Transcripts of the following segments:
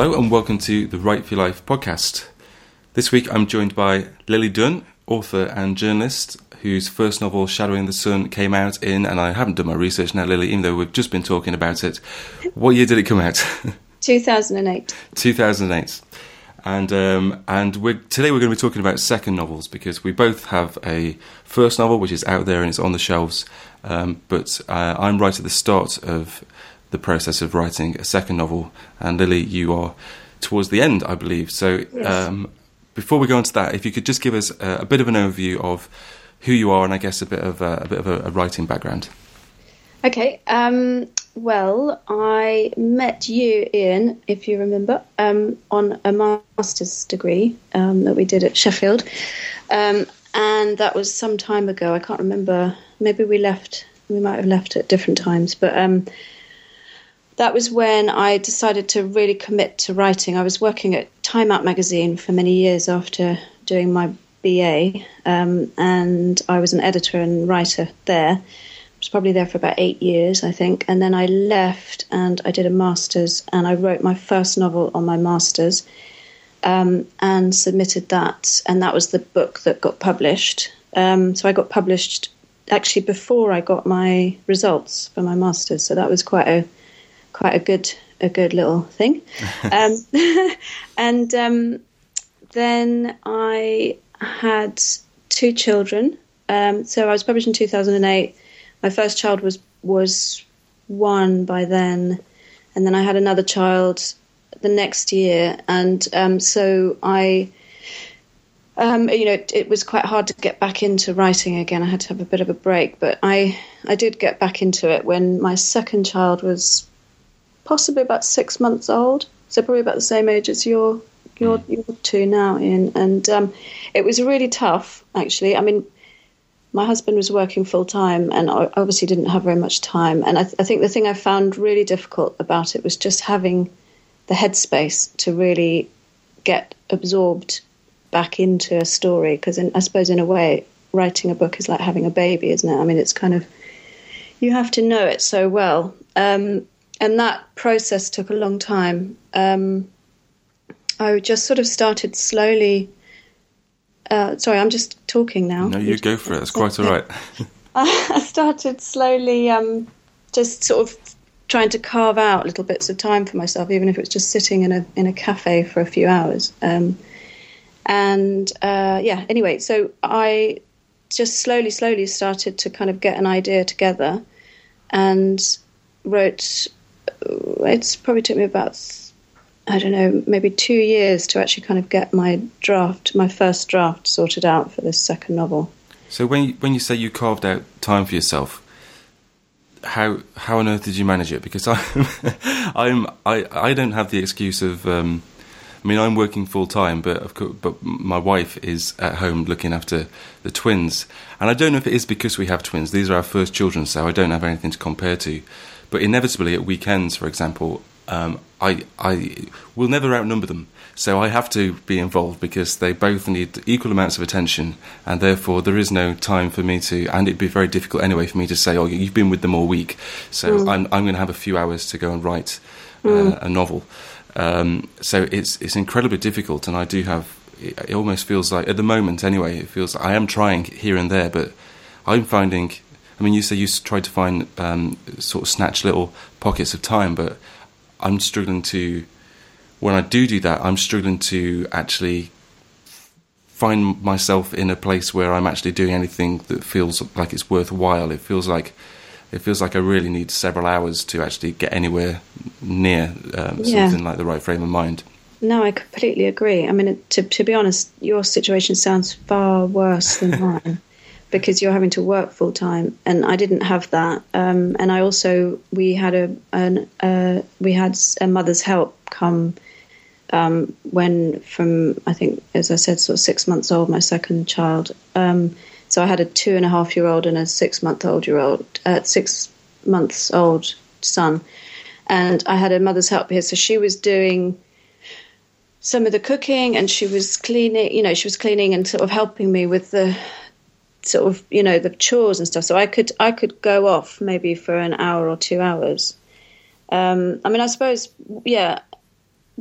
Hello and welcome to the Write for Your Life podcast. This week I'm joined by Lily Dunn, author and journalist, whose first novel, Shadowing the Sun, came out in, and I haven't done my research now, Lily, even though we've just been talking about it. What year did it come out? 2008. 2008. And um, and we're, today we're going to be talking about second novels because we both have a first novel which is out there and it's on the shelves. Um, but uh, I'm right at the start of the process of writing a second novel, and Lily, you are towards the end, I believe. So Yes. um, before we go on to that, if you could just give us a, a bit of an overview of who you are and I guess a bit of a, a bit of a, a writing background. Okay. Um, well, I met you, Iain, if you remember, um, on a master's degree um, that we did at Sheffield. Um, and that was some time ago. I can't remember. Maybe we left, we might have left at different times. But um, that was when I decided to really commit to writing. I was working at Time Out magazine for many years after doing my BA, um, and I was an editor and writer there. I was probably there for about eight years, I think, and then I left and I did a master's and I wrote my first novel on my master's um, and submitted that, and that was the book that got published. Um, so I got published actually before I got my results for my master's, so that was quite a quite a good a good little thing. um, and um, then I had two children. Um, so I was published in 2008. My first child was was one by then, and then I had another child the next year. And um, so I, um, you know, it, it was quite hard to get back into writing again. I had to have a bit of a break, but I I did get back into it when my second child was possibly about six months old, so probably about the same age as your your your two now, Iain. And um, it was really tough, actually. I mean, my husband was working full time, and I obviously didn't have very much time. And I, th- I think the thing I found really difficult about it was just having the headspace to really get absorbed back into a story. Because I suppose in a way, writing a book is like having a baby, isn't it? I mean, it's kind of you have to know it so well. Um, and that process took a long time. Um, I just sort of started slowly. Uh, sorry, I'm just talking now. No, you go for it. That's quite all right. I started slowly, um, just sort of trying to carve out little bits of time for myself, even if it was just sitting in a in a cafe for a few hours. Um, and uh, yeah, anyway, so I just slowly, slowly started to kind of get an idea together, and wrote. It's probably took me about I don't know, maybe two years to actually kind of get my draft, my first draft, sorted out for this second novel. So when you, when you say you carved out time for yourself, how how on earth did you manage it? Because I'm I'm I, I don't have the excuse of um, I mean I'm working full time, but of course, but my wife is at home looking after the twins, and I don't know if it is because we have twins. These are our first children, so I don't have anything to compare to. But inevitably at weekends, for example, um, I I will never outnumber them. So I have to be involved because they both need equal amounts of attention, and therefore there is no time for me to. And it'd be very difficult anyway for me to say, "Oh, you've been with them all week," so I'm I'm going to have a few hours to go and write uh, a novel. Um, so it's it's incredibly difficult, and I do have. It, it almost feels like at the moment, anyway, it feels I am trying here and there, but I'm finding. I mean, you say you try to find um, sort of snatch little pockets of time, but I'm struggling to. When I do do that, I'm struggling to actually find myself in a place where I'm actually doing anything that feels like it's worthwhile. It feels like it feels like I really need several hours to actually get anywhere near um, Yeah. something like the right frame of mind. No, I completely agree. I mean, to to be honest, your situation sounds far worse than mine because you're having to work full time, and I didn't have that. Um, and I also we had a an, uh, we had a mother's help come um, when from I think as I said, sort of six months old, my second child. Um, so I had a two and a half year old and a six month old year old, uh, six months old son, and I had a mother's help here. So she was doing some of the cooking and she was cleaning you know she was cleaning and sort of helping me with the sort of you know the chores and stuff so i could i could go off maybe for an hour or two hours um, i mean i suppose yeah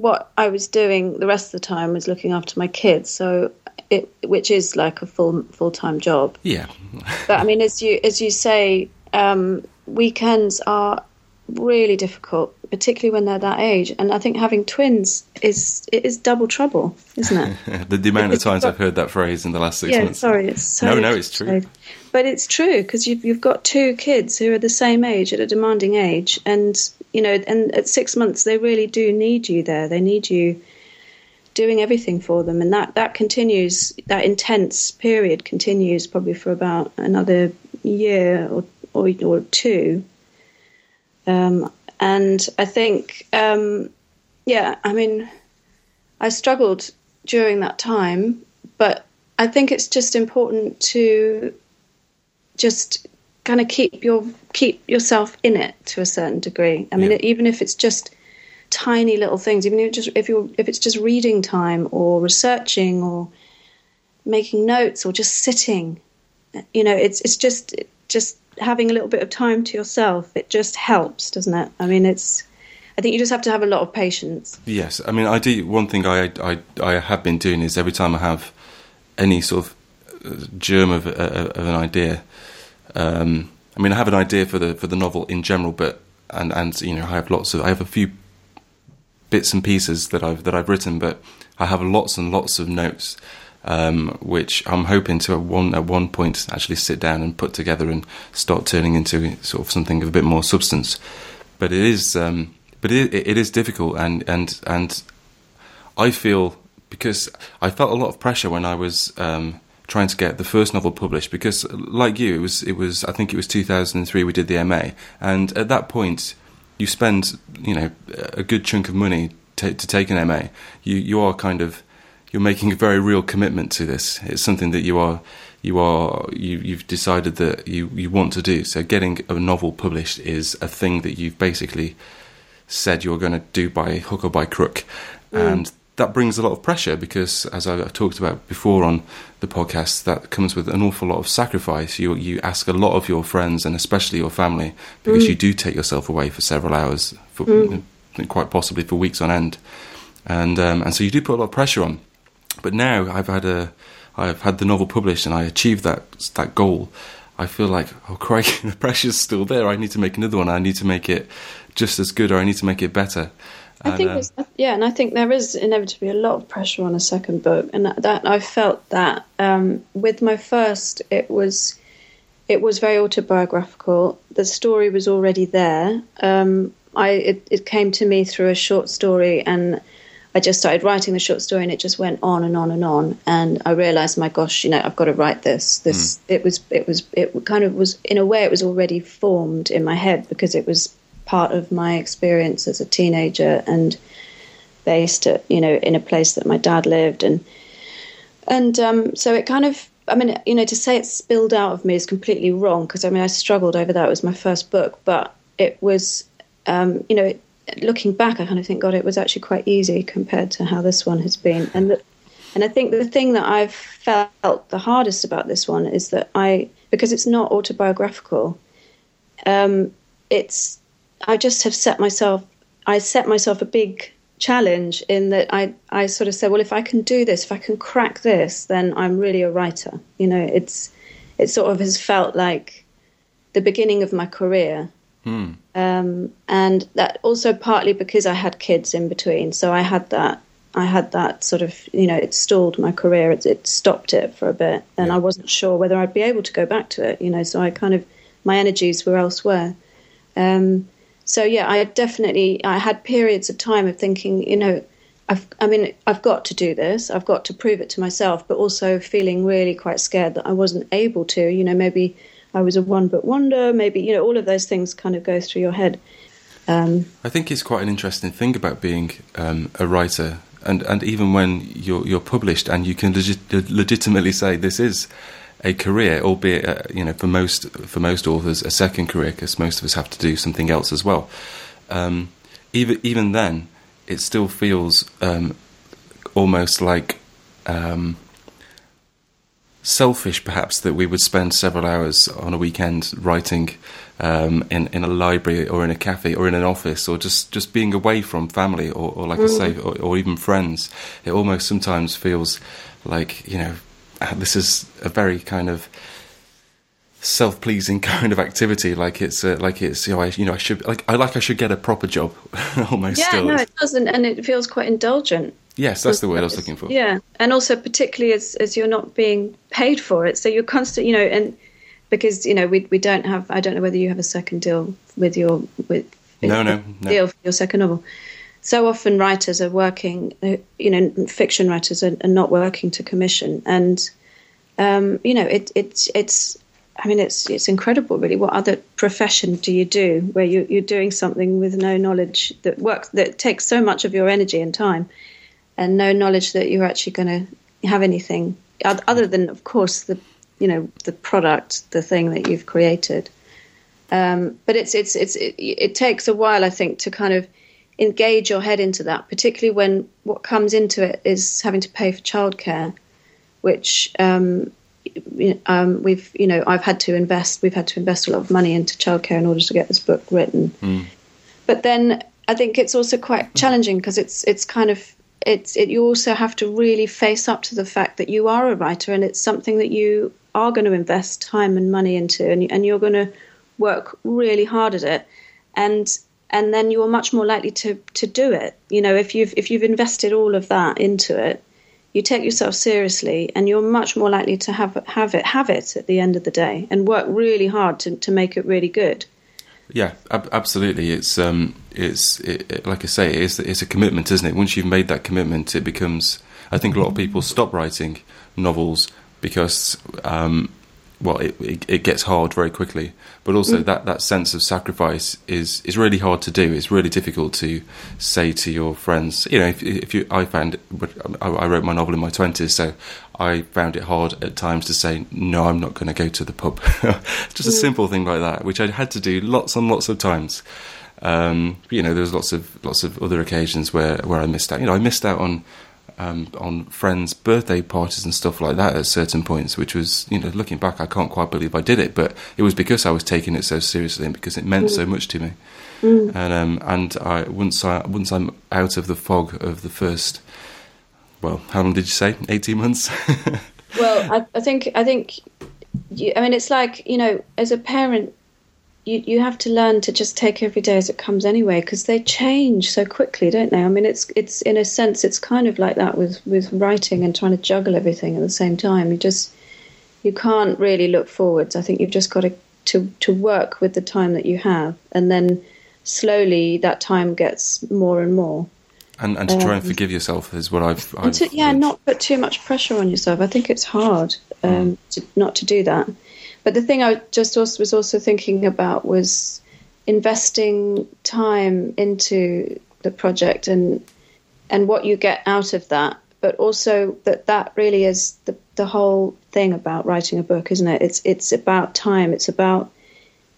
what I was doing the rest of the time was looking after my kids. So it, which is like a full full time job. Yeah. but I mean, as you as you say, um, weekends are really difficult, particularly when they're that age. And I think having twins is it is double trouble, isn't it? the, amount of times I've heard that phrase in the last six yeah, months. sorry, it's so no, no, it's true. But it's true because you've you've got two kids who are the same age at a demanding age, and you know, and at six months they really do need you there. They need you doing everything for them, and that that continues. That intense period continues probably for about another year or or, or two. Um, and I think, um, yeah, I mean, I struggled during that time, but I think it's just important to just kind of keep your keep yourself in it to a certain degree. I mean, yeah. even if it's just tiny little things, even if, just, if you if it's just reading time or researching or making notes or just sitting, you know, it's it's just just having a little bit of time to yourself. It just helps, doesn't it? I mean, it's. I think you just have to have a lot of patience. Yes, I mean, I do. One thing I I, I have been doing is every time I have any sort of uh, germ of, uh, of an idea. Um, I mean, I have an idea for the for the novel in general, but and and you know, I have lots of I have a few bits and pieces that I've that I've written, but I have lots and lots of notes, um, which I'm hoping to at one at one point actually sit down and put together and start turning into sort of something of a bit more substance. But it is, um, but it, it is difficult, and and and I feel because I felt a lot of pressure when I was. Um, trying to get the first novel published because like you it was it was I think it was 2003 we did the MA and at that point you spend you know a good chunk of money to, to take an MA, you you are kind of you're making a very real commitment to this. It's something that you are you are you you've decided that you you want to do. So getting a novel published is a thing that you've basically said you're going to do by hook or by crook, mm. and that brings a lot of pressure because, as I've talked about before on the podcast, that comes with an awful lot of sacrifice. You you ask a lot of your friends and especially your family because mm. you do take yourself away for several hours, for mm. quite possibly for weeks on end, and um, and so you do put a lot of pressure on. But now I've had a I've had the novel published and I achieved that that goal. I feel like, oh, crikey, the pressure's still there. I need to make another one. I need to make it just as good, or I need to make it better. I think, uh, yeah, and I think there is inevitably a lot of pressure on a second book, and that, that I felt that um, with my first, it was it was very autobiographical. The story was already there. Um, I it, it, came to me through a short story, and I just started writing the short story, and it just went on and on and on. And I realised, my gosh, you know, I've got to write this. This mm. it was it was it kind of was in a way it was already formed in my head because it was part of my experience as a teenager and based at you know in a place that my dad lived and and um, so it kind of I mean you know to say it spilled out of me is completely wrong because I mean I struggled over that it was my first book but it was um, you know it, looking back I kind of think God it was actually quite easy compared to how this one has been and that and I think the thing that I've felt the hardest about this one is that I because it's not autobiographical um, it's I just have set myself. I set myself a big challenge in that I I sort of said, well, if I can do this, if I can crack this, then I'm really a writer. You know, it's it sort of has felt like the beginning of my career. Hmm. Um, and that also partly because I had kids in between, so I had that. I had that sort of, you know, it stalled my career. It, it stopped it for a bit, and yeah. I wasn't sure whether I'd be able to go back to it. You know, so I kind of my energies were elsewhere. Um, so yeah, I definitely I had periods of time of thinking, you know, I've, I mean, I've got to do this. I've got to prove it to myself, but also feeling really quite scared that I wasn't able to. You know, maybe I was a one but wonder. Maybe you know, all of those things kind of go through your head. Um, I think it's quite an interesting thing about being um, a writer, and and even when you're you're published and you can legit, legitimately say this is a career, albeit uh, you know for most for most authors a second career, because most of us have to do something else as well. Um, even even then, it still feels um, almost like um, selfish, perhaps, that we would spend several hours on a weekend writing um, in in a library or in a cafe or in an office or just, just being away from family or, or like I say, or, or even friends. It almost sometimes feels like you know this is a very kind of self-pleasing kind of activity like it's uh, like it's you know I, you know I should like I like I should get a proper job almost yeah still. no it doesn't and it feels quite indulgent yes that's the word I was looking for. yeah and also particularly as as you're not being paid for it. So you're constant you know and because you know we we don't have I don't know whether you have a second deal with your with no no, no. deal for your second novel. So often writers are working uh, you know fiction writers are, are not working to commission. And um, you know it, it it's I mean, it's it's incredible, really. What other profession do you do where you, you're doing something with no knowledge that works that takes so much of your energy and time, and no knowledge that you're actually going to have anything other than, of course, the you know the product, the thing that you've created. Um, but it's it's it's it, it takes a while, I think, to kind of engage your head into that, particularly when what comes into it is having to pay for childcare, which um, um, we've you know I've had to invest we've had to invest a lot of money into childcare in order to get this book written. Mm. But then I think it's also quite challenging because it's it's kind of it's it, you also have to really face up to the fact that you are a writer and it's something that you are going to invest time and money into and, and you're going to work really hard at it. And and then you're much more likely to to do it. You know if you've if you've invested all of that into it you take yourself seriously and you're much more likely to have have it have it at the end of the day and work really hard to, to make it really good yeah ab- absolutely it's um it's it, it, like i say it's it's a commitment isn't it once you've made that commitment it becomes i think a lot of people stop writing novels because um well, it, it, it, gets hard very quickly. But also mm. that, that sense of sacrifice is, is really hard to do. It's really difficult to say to your friends. You know, if, if you, I found, I wrote my novel in my twenties, so I found it hard at times to say no. I'm not going to go to the pub. Just a mm. simple thing like that, which I had to do lots and lots of times. Um, you know, there was lots of lots of other occasions where, where I missed out. You know, I missed out on um, on friends' birthday parties and stuff like that at certain points, which was, you know, looking back, I can't quite believe I did it, but it was because I was taking it so seriously and because it meant mm. so much to me. Mm. And um, and I once I once I'm out of the fog of the first, well, how long did you say? Eighteen months. well, I, I think I think, you, I mean, it's like you know, as a parent, you, you have to learn to just take every day as it comes anyway because they change so quickly don't they i mean it's it's in a sense it's kind of like that with with writing and trying to juggle everything at the same time you just you can't really look forwards i think you've just got to to to work with the time that you have and then slowly that time gets more and more and, and to try and um, forgive yourself is what I've, I've to, yeah, not put too much pressure on yourself. I think it's hard um, mm. to, not to do that. But the thing I just also was also thinking about was investing time into the project and and what you get out of that but also that that really is the the whole thing about writing a book isn't it it's it's about time it's about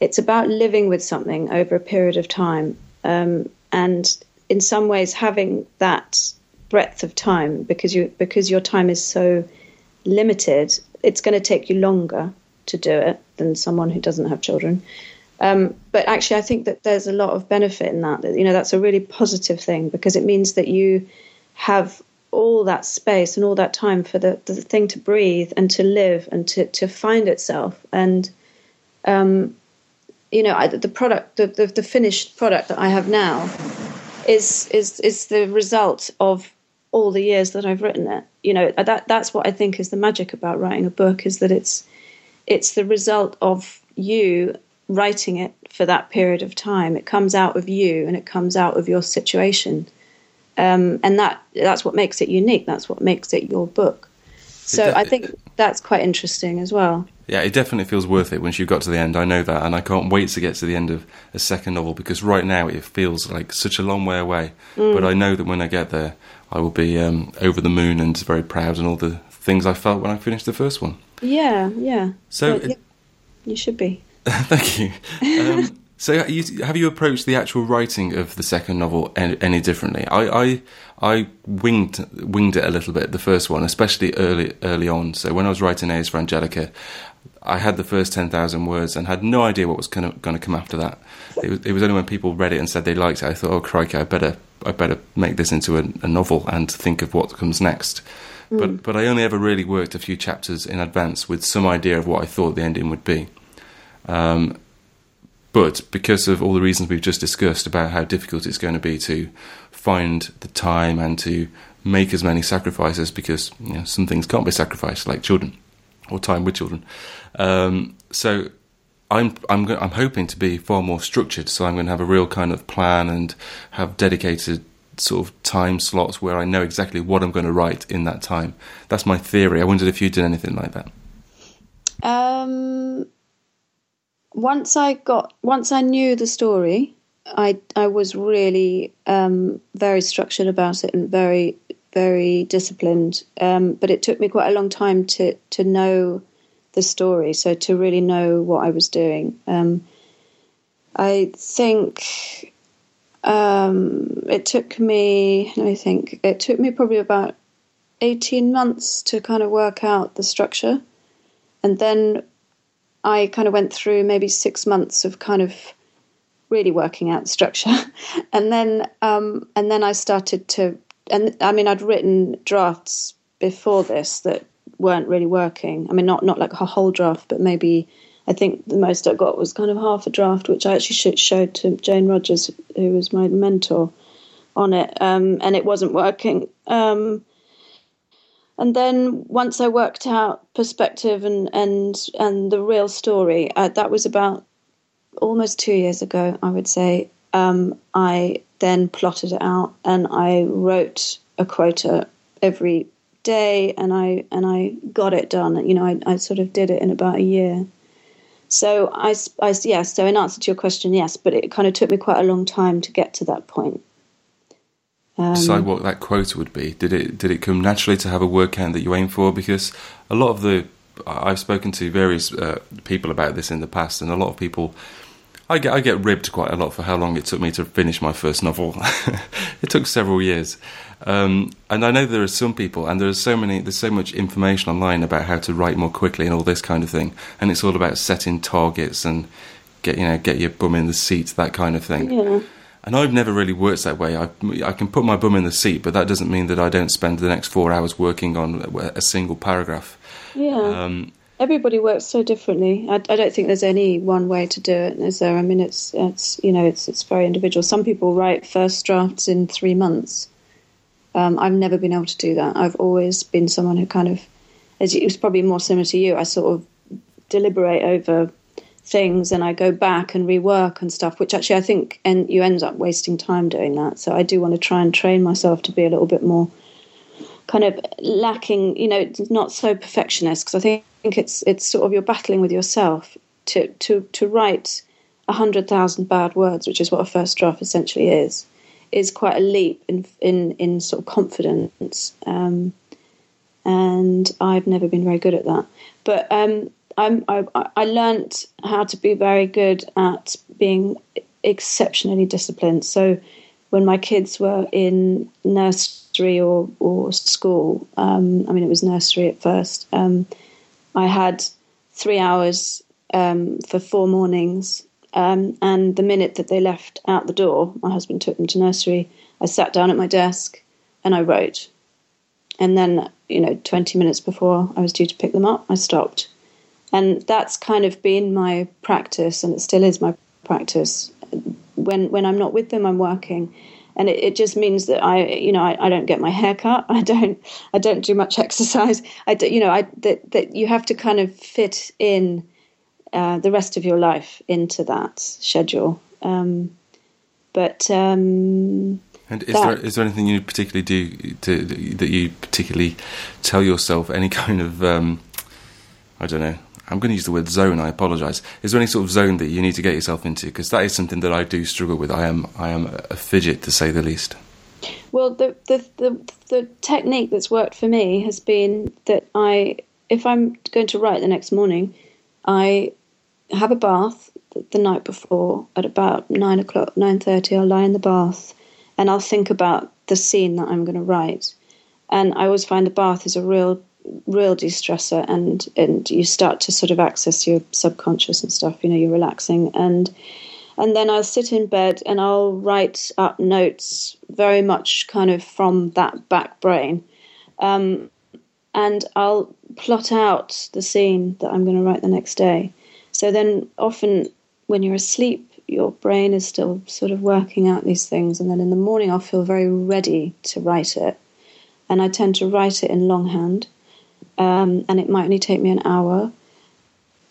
it's about living with something over a period of time um, and in some ways having that breadth of time because you because your time is so limited it's going to take you longer to do it than someone who doesn't have children. Um, but actually, I think that there's a lot of benefit in that. You know, that's a really positive thing because it means that you have all that space and all that time for the, the thing to breathe and to live and to, to find itself. And, um, you know, I, the product, the, the, the finished product that I have now is, is, is the result of all the years that I've written it. You know, that, that's what I think is the magic about writing a book is that it's, it's the result of you writing it for that period of time. It comes out of you and it comes out of your situation. Um, and that that's what makes it unique. That's what makes it your book. So de- I think that's quite interesting as well. Yeah, it definitely feels worth it once you've got to the end. I know that, and I can't wait to get to the end of a second novel because right now it feels like such a long way away. Mm. But I know that when I get there, I will be um, over the moon and very proud and all the things I felt when I finished the first one. Yeah, yeah. So it, yeah, you should be. thank you. Um, So, you, have you approached the actual writing of the second novel any, any, differently? I, I, I winged winged it a little bit the first one, especially early early on. So when I was writing A's for Angelica, I had the first ten thousand words and had no idea what was going to come after that. It was, it was, only when people read it and said they liked it, I thought, oh crikey, I better I better make this into a, a novel and think of what comes next. Mm. But but I only ever really worked a few chapters in advance with some idea of what I thought the ending would be. Um, but because of all the reasons we've just discussed about how difficult it's going to be to find the time and to make as many sacrifices, because you know, some things can't be sacrificed, like children or time with children. Um, so I'm I'm I'm hoping to be far more structured. So I'm going to have a real kind of plan and have dedicated sort of time slots where I know exactly what I'm going to write in that time. That's my theory. I wondered if you did anything like that. Um, once I got once I knew the story, I I was really um, very structured about it and very very disciplined. Um, but it took me quite a long time to to know the story, so to really know what I was doing. Um, I think um, it took me. Let me think. It took me probably about eighteen months to kind of work out the structure, and then I kind of went through maybe six months of kind of really working out structure, and then um, and then I started to, and I mean I'd written drafts before this that weren't really working. I mean not not like a whole draft, but maybe I think the most I got was kind of half a draft, which I actually showed to Jane Rogers, who was my mentor on it, um, and it wasn't working. Um, and then once I worked out perspective and and and the real story, uh, that was about almost two years ago, I would say. Um, I then plotted it out and I wrote a quota every day, and I and I got it done. You know, I, I sort of did it in about a year. So I, I yes. So in answer to your question, yes, but it kind of took me quite a long time to get to that point. Um, decide what that quota would be? Did it did it come naturally to have a word count that you aim for? Because a lot of the I've spoken to various uh, people about this in the past, and a lot of people. I get I get ribbed quite a lot for how long it took me to finish my first novel. it took several years, um, and I know there are some people, and there are so many. There's so much information online about how to write more quickly and all this kind of thing, and it's all about setting targets and get you know get your bum in the seat, that kind of thing. Yeah. And I've never really worked that way. I, I can put my bum in the seat, but that doesn't mean that I don't spend the next four hours working on a single paragraph. Yeah. Um, Everybody works so differently. I, I, don't think there's any one way to do it, is there? I mean, it's it's you know it's it's very individual. Some people write first drafts in three months. Um, I've never been able to do that. I've always been someone who kind of, as it was probably more similar to you. I sort of deliberate over things and I go back and rework and stuff, which actually I think and you end up wasting time doing that. So I do want to try and train myself to be a little bit more kind of lacking, you know, not so perfectionist because I think it's it's sort of you're battling with yourself to to to write a hundred thousand bad words, which is what a first draft essentially is, is quite a leap in in in sort of confidence. Um, and I've never been very good at that. But um, I'm, I, I learned how to be very good at being exceptionally disciplined. So when my kids were in nursery or, or school, um, I mean, it was nursery at first, um, I had three hours um, for four mornings. Um, and the minute that they left out the door, my husband took them to nursery, I sat down at my desk and I wrote. And then, you know, 20 minutes before I was due to pick them up, I stopped and that's kind of been my practice, and it still is my practice. When when I'm not with them, I'm working, and it, it just means that I, you know, I, I, don't get my hair cut. I don't, I don't do much exercise. I, do, you know, I that that you have to kind of fit in uh, the rest of your life into that schedule. Um, but um, and is that, there is there anything you particularly do to, that you particularly tell yourself any kind of um, I don't know I'm going to use the word zone. I apologise. Is there any sort of zone that you need to get yourself into? Because that is something that I do struggle with. I am I am a fidget to say the least. Well, the the the, the technique that's worked for me has been that I, if I'm going to write the next morning, I have a bath, the, the night before at about nine o'clock, nine thirty. I'll lie in the bath, and I'll think about the scene that I'm going to write. And I always find the bath is a real, real de-stressor, and and you start to sort of access your subconscious and stuff. You know, you're relaxing, and and then I'll sit in bed and I'll write up notes, very much kind of from that back brain. Um, and I'll plot out the scene that I'm going to write the next day. So then, often when you're asleep, your brain is still sort of working out these things, and then in the morning, I'll feel very ready to write it. And I tend to write it in longhand, um, and it might only take me an hour,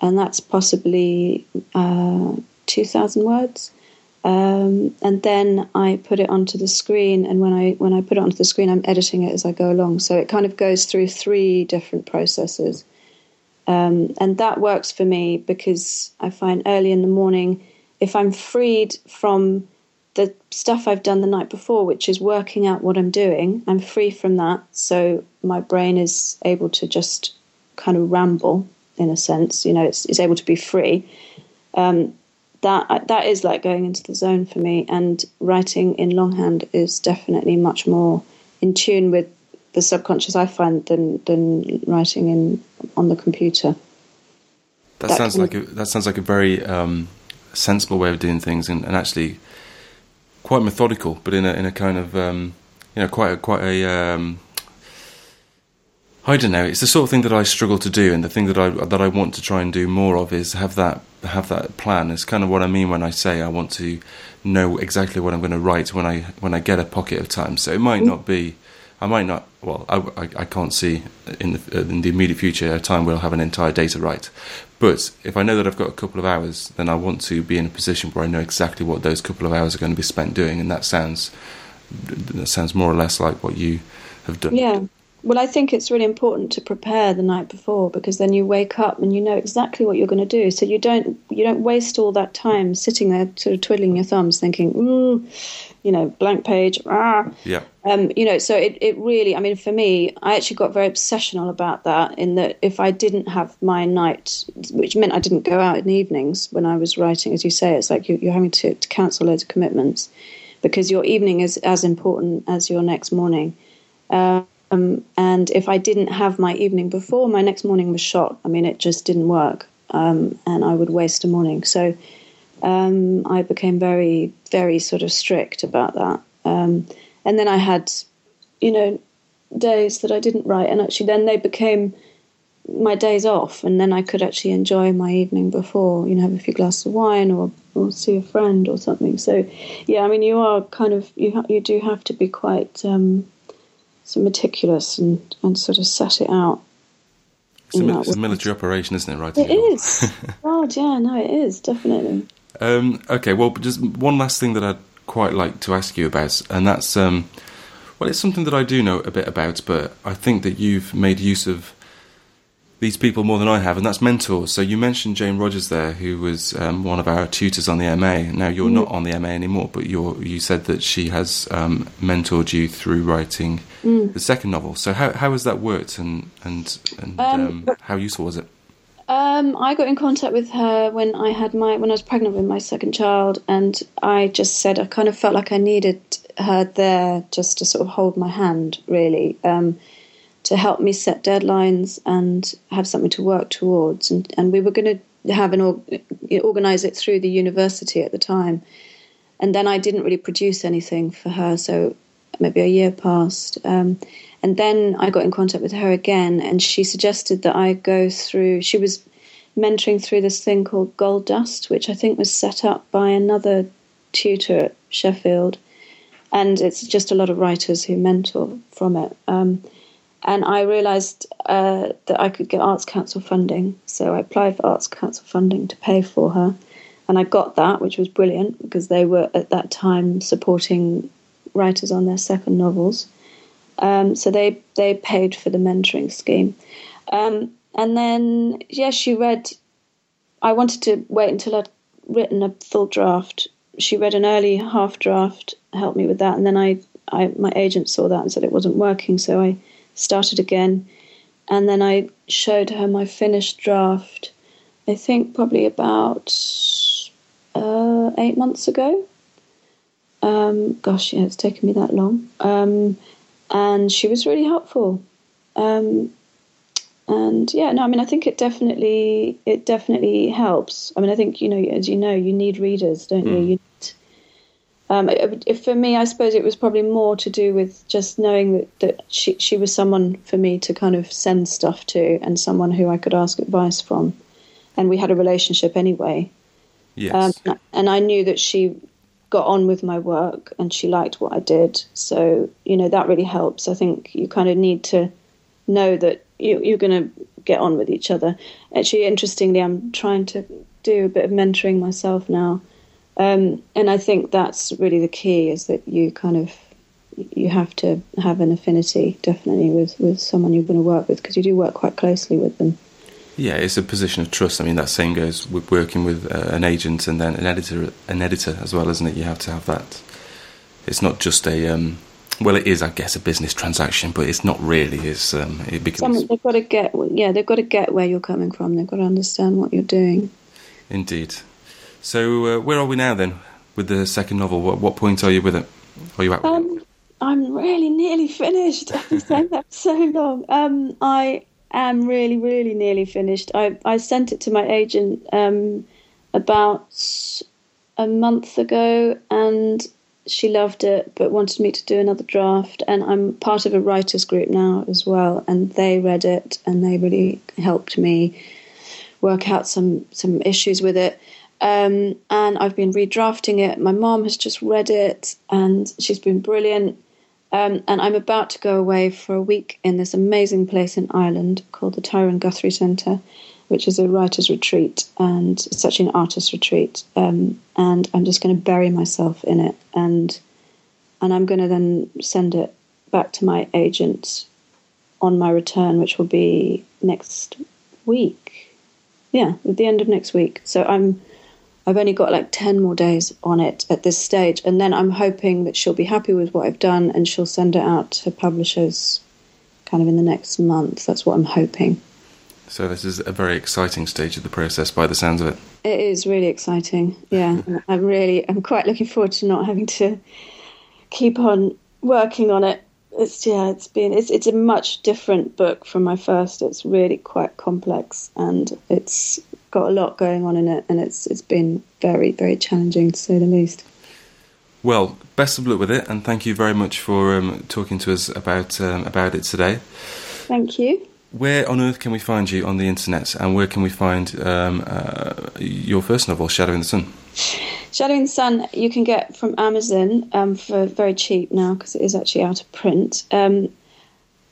and that's possibly uh, 2,000 words. Um, and then I put it onto the screen, and when I when I put it onto the screen, I'm editing it as I go along. So it kind of goes through three different processes, um, and that works for me because I find early in the morning, if I'm freed from the stuff I've done the night before, which is working out what I'm doing, I'm free from that. So my brain is able to just kind of ramble in a sense. You know, it's, it's able to be free. Um, that that is like going into the zone for me. And writing in longhand is definitely much more in tune with the subconscious I find than than writing in on the computer. That, that sounds like a, that sounds like a very um, sensible way of doing things, and, and, actually quite methodical, but in a in a kind of um, you know quite a, quite a um, I don't know. It's the sort of thing that I struggle to do, and the thing that I that I want to try and do more of is have that have that plan. It's kind of what I mean when I say I want to know exactly what I'm going to write when I when I get a pocket of time. So it might not be, I might not. Well, I, I, I can't see in the in the immediate future a time where I'll have an entire day to write. But if I know that I've got a couple of hours, then I want to be in a position where I know exactly what those couple of hours are going to be spent doing, and that sounds that sounds more or less like what you have done. Yeah. Well, I think it's really important to prepare the night before because then you wake up and you know exactly what you're going to do. So you don't you don't waste all that time sitting there sort of twiddling your thumbs, thinking, "Ooh, you know, blank page." Ah. Yeah. Um, you know, so it, it really, I mean, for me, I actually got very obsessional about that. In that, if I didn't have my night, which meant I didn't go out in the evenings when I was writing, as you say, it's like you, are having to, to cancel loads of commitments because your evening is as important as your next morning. Um, um, and if I didn't have my evening before, my next morning was shot. I mean, it just didn't work, um, and I would waste a morning. So um, I became very, very sort of strict about that. Um, and then I had, you know, days that I didn't write, and actually then they became my days off, and then I could actually enjoy my evening before, you know, have a few glasses of wine or or see a friend or something. So, yeah, I mean, you are kind of you ha- you do have to be quite so meticulous and, and sort of set it out. It's, a, it's a, military operation, isn't it? Right? It is. God, yeah, no, it is definitely. Um, okay, well, just one last thing that I'd quite like to ask you about, and that's um, well, it's something that I do know a bit about, but I think that you've made use of these people more than I have, and that's mentors. So you mentioned Jane Rogers there, who was um, one of our tutors on the MA. Now you're mm. not on the MA anymore, but you you said that she has um, mentored you through writing mm. the second novel. So how how has that worked, and and, and um, um how useful was it? Um, I got in contact with her when I had my when I was pregnant with my second child, and I just said I kind of felt like I needed her there just to sort of hold my hand, really um, to help me set deadlines and have something to work towards. And, and we were going to have an organize it through the university at the time. And then I didn't really produce anything for her, so maybe a year passed. Um, and then I got in contact with her again, and she suggested that I go through. She was mentoring through this thing called Gold Dust, which I think was set up by another tutor at Sheffield, and it's just a lot of writers who mentor from it. Um, and I realised uh, that I could get Arts Council funding, so I applied for Arts Council funding to pay for her, and I got that, which was brilliant because they were at that time supporting writers on their second novels. Um, so they they paid for the mentoring scheme, um, and then yes, yeah, she read. I wanted to wait until I'd written a full draft. She read an early half draft, helped me with that, and then I, I my agent saw that and said it wasn't working, so I started again, and then I showed her my finished draft. I think probably about uh, eight months ago. Um, gosh, yeah, it's taken me that long. Um, and she was really helpful. Um, and yeah, no, I mean, I think it definitely it definitely helps. I mean, I think you know, as you know, you need readers, don't you? You need, um, if for me, I suppose it was probably more to do with just knowing that, that she she was someone for me to kind of send stuff to, and someone who I could ask advice from, and we had a relationship anyway. Yes. Um, and I knew that she got on with my work and she liked what I did. So, you know, that really helps. I think you kind of need to know that you, you're going to get on with each other. Actually, interestingly, I'm trying to do a bit of mentoring myself now. Um, and I think that's really the key is that you kind of you have to have an affinity definitely with, with someone you're going to work with because you do work quite closely with them. Yeah, it's a position of trust. I mean, that same goes with working with uh, an agent and then an editor, an editor as well, isn't it? You have to have that. It's not just a um, well, it is, I guess, a business transaction, but it's not really. It's um, it becomes. Some, they've got to get, yeah, they've got to get where you're coming from. They've got to understand what you're doing. Indeed. So, uh, where are we now then with the second novel? What, what point are you with it? Are you at? Um, I'm really nearly finished. I've been saying that so long. Um, I am really, really nearly finished. I, I sent it to my agent um, about a month ago, and she loved it, but wanted me to do another draft. And I'm part of a writers group now as well, and they read it, and they really helped me work out some some issues with it. Um, and I've been redrafting it. My mom has just read it, and she's been brilliant. Um, and I'm about to go away for a week in this amazing place in Ireland called the Tyrone Guthrie Centre, which is a writer's retreat and actually an artist retreat. Um, and I'm just going to bury myself in it, and and I'm going to then send it back to my agent on my return, which will be next week. Yeah, at the end of next week. So I'm I've only got like 10 more days on it at this stage. And then I'm hoping that she'll be happy with what I've done and she'll send it out to publishers kind of in the next month. That's what I'm hoping. So, this is a very exciting stage of the process by the sounds of it. It is really exciting. Yeah. I'm really, I'm quite looking forward to not having to keep on working on it. It's, yeah, it's been, it's, it's a much different book from my first. It's really quite complex and it's, got a lot going on in it, and it's it's been very very challenging to say the least. Well, best of luck with it, and thank you very much for um, talking to us about um, about it today. Thank you. Where on earth can we find you on the internet, and where can we find um, uh, your first novel, Shadowing the Sun? Shadowing the Sun, you can get from Amazon um, for very cheap now because it is actually out of print.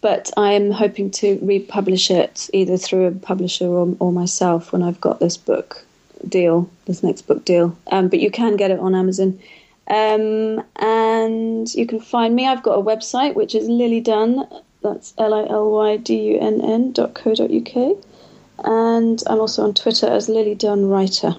But I am hoping to republish it either through a publisher or, or myself when I've got this book deal, this next book deal. Um, but you can get it on Amazon. Um, and you can find me. I've got a website which is Lily Dunn. That's L I L Y D U N N dot co dot uk. And I'm also on Twitter as Lily Dunn Writer.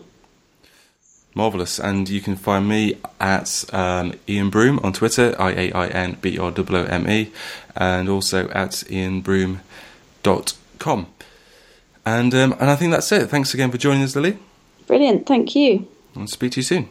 Marvellous. And you can find me at um, Iain Broome on Twitter, I A I N B R O O M E, and also at iainbroome.com. And, um, and I think that's it. Thanks again for joining us, Lily. Brilliant. Thank you. And speak to you soon.